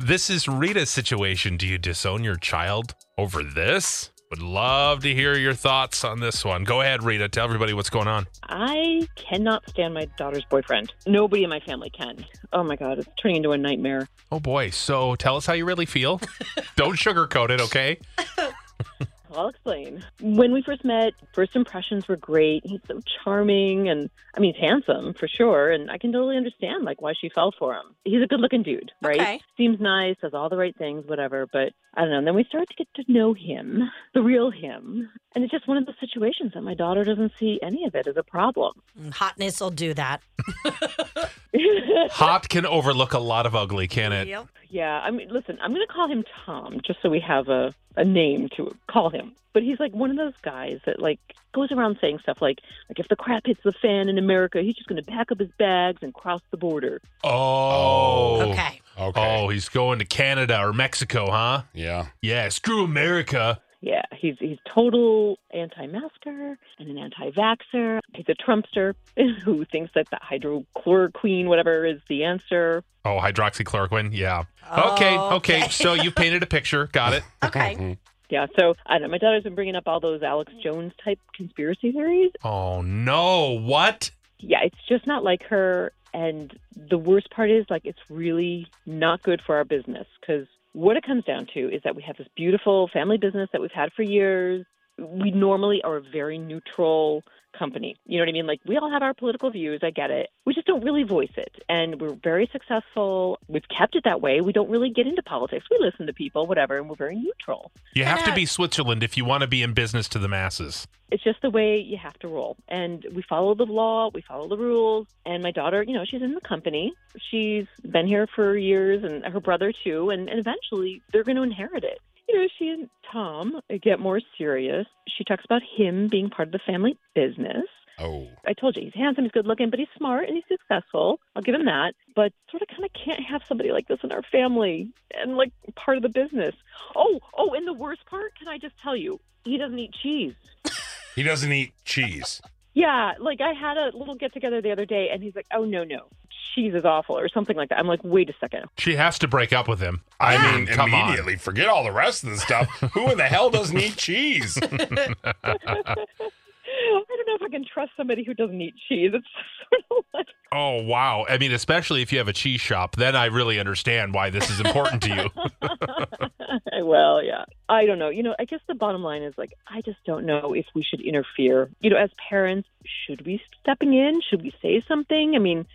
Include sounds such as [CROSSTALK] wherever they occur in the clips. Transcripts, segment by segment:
This is Rita's situation. Do you disown your child over this? Would love to hear your thoughts on this one. Go ahead, Rita. Tell everybody what's going on. I cannot stand my daughter's boyfriend. Nobody in my family can. Oh my God, it's turning into a nightmare. Oh boy. So tell us how you really feel. [LAUGHS] Don't sugarcoat it, okay? [LAUGHS] I'll explain. When we first met, first impressions were great. He's so charming and I mean he's handsome for sure and I can totally understand like why she fell for him. He's a good looking dude, right? Okay. Seems nice, does all the right things, whatever, but I don't know. And then we started to get to know him, the real him. And it's just one of those situations that my daughter doesn't see any of it as a problem. Mm, hotness will do that. [LAUGHS] [LAUGHS] Hot can overlook a lot of ugly, can it? Yep. Yeah, I mean, listen, I'm going to call him Tom just so we have a, a name to call him. But he's like one of those guys that like goes around saying stuff like, like if the crap hits the fan in America, he's just going to pack up his bags and cross the border. Oh. Okay. Okay. Oh, he's going to Canada or Mexico, huh? Yeah. Yeah, screw America. Yeah, he's he's total anti-masker and an anti-vaxxer. He's a Trumpster [LAUGHS] who thinks that the hydrochloroquine, whatever, is the answer. Oh, hydroxychloroquine. Yeah. Okay. Okay. Okay. [LAUGHS] So you painted a picture. Got it. [LAUGHS] Okay. Yeah, so I don't know. My daughter's been bringing up all those Alex Jones type conspiracy theories. Oh no. What? yeah, it's just not like her. And the worst part is, like, it's really not good for our business because what it comes down to is that we have this beautiful family business that we've had for years. We normally are a very neutral company. You know what I mean? Like, we all have our political views. I get it. We just don't really voice it. And we're very successful. We've kept it that way. We don't really get into politics. We listen to people, whatever, and we're very neutral. You have to be Switzerland if you want to be in business to the masses. it's just the way you have to roll. And we follow the law, we follow the rules. And my daughter, you know, she's in the company. She's been here for years, and her brother too. And, and eventually, they're going to inherit it. You know, she and Tom get more serious. She talks about him being part of the family business. Oh. I told you he's handsome, he's good looking, but he's smart and he's successful. I'll give him that. But sort of kind of can't have somebody like this in our family and like part of the business. Oh, oh, and the worst part, can I just tell you, he doesn't eat cheese. [LAUGHS] He doesn't eat cheese. Yeah, like I had a little get together the other day, and he's like, "Oh no, no, cheese is awful," or something like that. I'm like, "Wait a second. She has to break up with him. I I mean, mean, come on. immediately forget all the rest of the stuff. [LAUGHS] Who in the hell doesn't eat cheese? [LAUGHS] I don't know if I can trust somebody who doesn't eat cheese. It's [LAUGHS] sort of like, Oh wow! I mean, especially if you have a cheese shop, then I really understand why this is important to you. well, yeah. I don't know. You know, I guess the bottom line is like, I just don't know if we should interfere. You know, as parents, should we stepping in? Should we say something? I mean,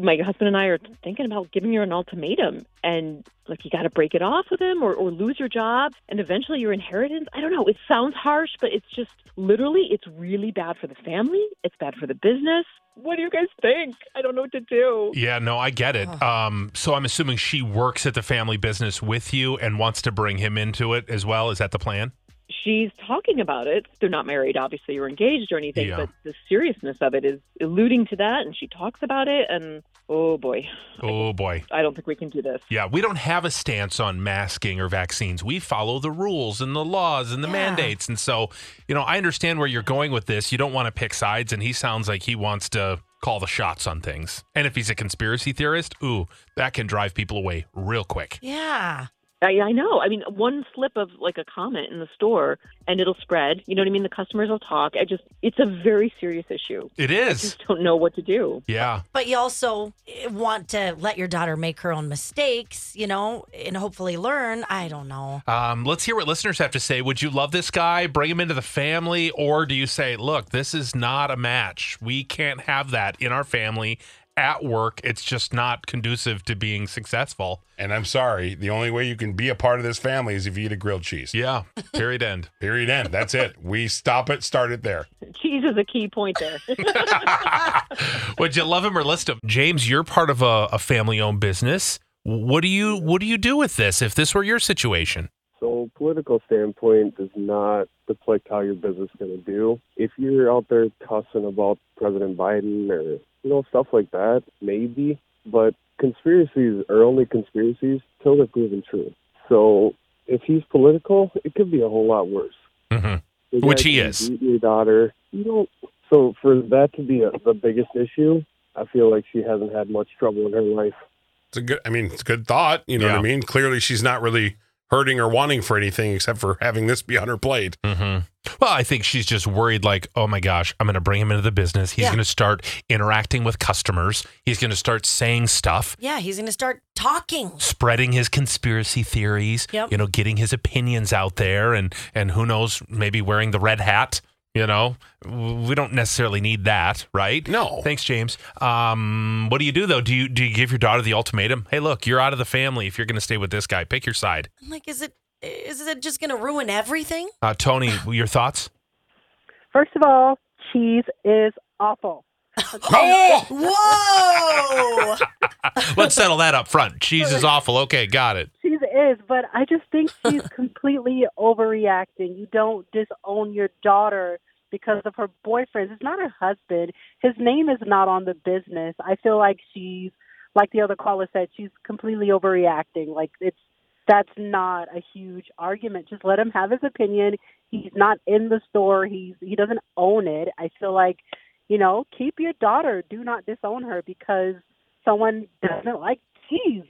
my husband and I are thinking about giving her an ultimatum and like you got to break it off with him or, or lose your job and eventually your inheritance. I don't know. It sounds harsh, but it's just literally, it's really bad for the family. It's bad for the business. What do you guys think? I don't know what to do. yeah, no, I get it. Um, so I'm assuming she works at the family business with you and wants to bring him into it as well. Is that the plan? She's talking about it. They're not married, obviously, or engaged or anything, Yeah. but the seriousness of it is alluding to that, and she talks about it, and oh boy, Oh boy. I don't think we can do this. Yeah, we don't have a stance on masking or vaccines. We follow the rules and the laws and the Yeah. mandates. And so, you know, I understand where you're going with this. You don't want to pick sides, and he sounds like he wants to call the shots on things. And if he's a conspiracy theorist, ooh, that can drive people away real quick. Yeah. I, I know. I mean, one slip of like a comment in the store, and it'll spread. You know what I mean? The customers will talk. I just, it's a very serious issue. It is. I just don't know what to do. Yeah. But you also eh, want to let your daughter make her own mistakes, you know, and hopefully learn. I don't know. Um, let's hear what listeners have to say. Would you love this guy? Bring him into the family? Or do you say, look, this is not a match. We can't have that in our family at work. It's just not conducive to being successful. And I'm sorry, the only way you can be a part of this family is if you eat a grilled cheese. Yeah. Period. End. [LAUGHS] Period. End. That's it. We stop it, start it there. Cheese is a key point there. [LAUGHS] Would you love him or list him? James, you're part of a, a family owned business. What do you what do you do with this if this were your situation? So, political standpoint does not reflect how your business is going to do. If you're out there cussing about President Biden or you know stuff like that, maybe. But conspiracies are only conspiracies till they're proven true. So, if he's political, it could be a whole lot worse. hmm Which guy he is. Your daughter, you don't. So, for that to be a, the biggest issue, I feel like she hasn't had much trouble in her life. It's a good. I mean, it's a good thought. You know what I mean? Clearly, she's not really hurting or wanting for anything except for having this be on her plate. hmm Well, I think she's just worried, like, oh my gosh, I'm going to bring him into the business. He's Yeah. going to start interacting with customers. He's going to start saying stuff, Yeah, he's going to start talking. spreading his conspiracy theories. Yep. You know, getting his opinions out there, and and who knows, maybe wearing the red hat. You know, we don't necessarily need that, right? No. Thanks, James. Um, what do you do though? Do you do you give your daughter the ultimatum? Hey, look, you're out of the family if you're going to stay with this guy. Pick your side. I'm like, is it is it just going to ruin everything? Uh, Tony, your thoughts? First of all, cheese is awful. [LAUGHS] Oh! Whoa! [LAUGHS] Let's settle that up front. Cheese is awful. Okay, got it. Cheese is, but I just think [LAUGHS] she's completely overreacting. You don't disown your daughter because of her boyfriend. It's not her husband. His name is not on the business. I feel like she's, like the other caller said, she's completely overreacting. Like it's that's not a huge argument. Just let him have his opinion. He's not in the store. He's he doesn't own it. I feel like, you know, keep your daughter. Do not disown her because someone doesn't like cheese.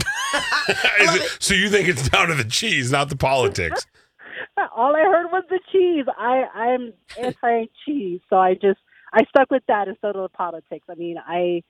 [LAUGHS] Is it- so you think it's down to the cheese, not the politics? [LAUGHS] All I heard was the cheese. I I'm anti cheese, so I just I stuck with that instead of the politics. I mean, I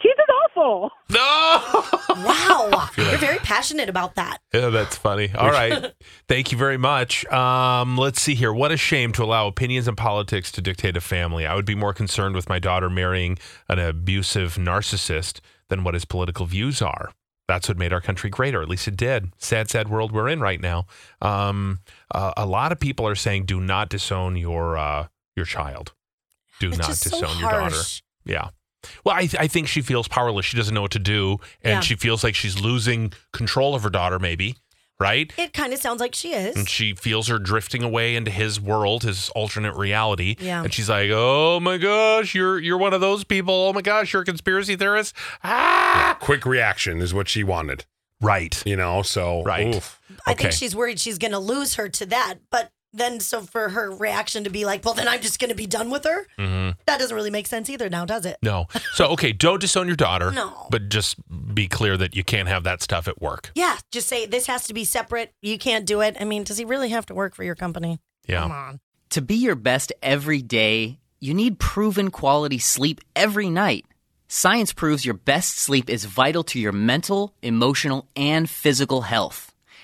cheese is awful. No. [LAUGHS] wow. You're very passionate about that. Yeah, that's funny. All right. Thank you very much. Um, let's see here. What a shame to allow opinions and politics to dictate a family. I would be more concerned with my daughter marrying an abusive narcissist than what his political views are. That's what made our country great, or at least it did. Sad, sad world we're in right now. Um, uh, a lot of people are saying, "Do not disown your uh, your child. Do It's not just so disown your daughter." Yeah. Well, I, I think she feels powerless. She doesn't know what to do, and Yeah. she feels like she's losing control of her daughter. Maybe, right? It kind of sounds like she is. And she feels her drifting away into his world, his alternate reality. Yeah. And she's like, "Oh my gosh, you're you're one of those people. Oh my gosh, you're a conspiracy theorist." Ah, Quick reaction is what she wanted, right. you know? So, Right. oof. I Okay. think she's worried she's going to lose her to that. But then, so for her reaction to be like, well, then I'm just going to be done with her, hmm that doesn't really make sense either now, does it? No. So okay, don't disown your daughter. No. But just be clear that you can't have that stuff at work. Yeah, just say this has to be separate. You can't do it. I mean, does he really have to work for your company? Yeah. Come on. To be your best every day, you need proven quality sleep every night. Science proves your best sleep is vital to your mental, emotional, and physical health.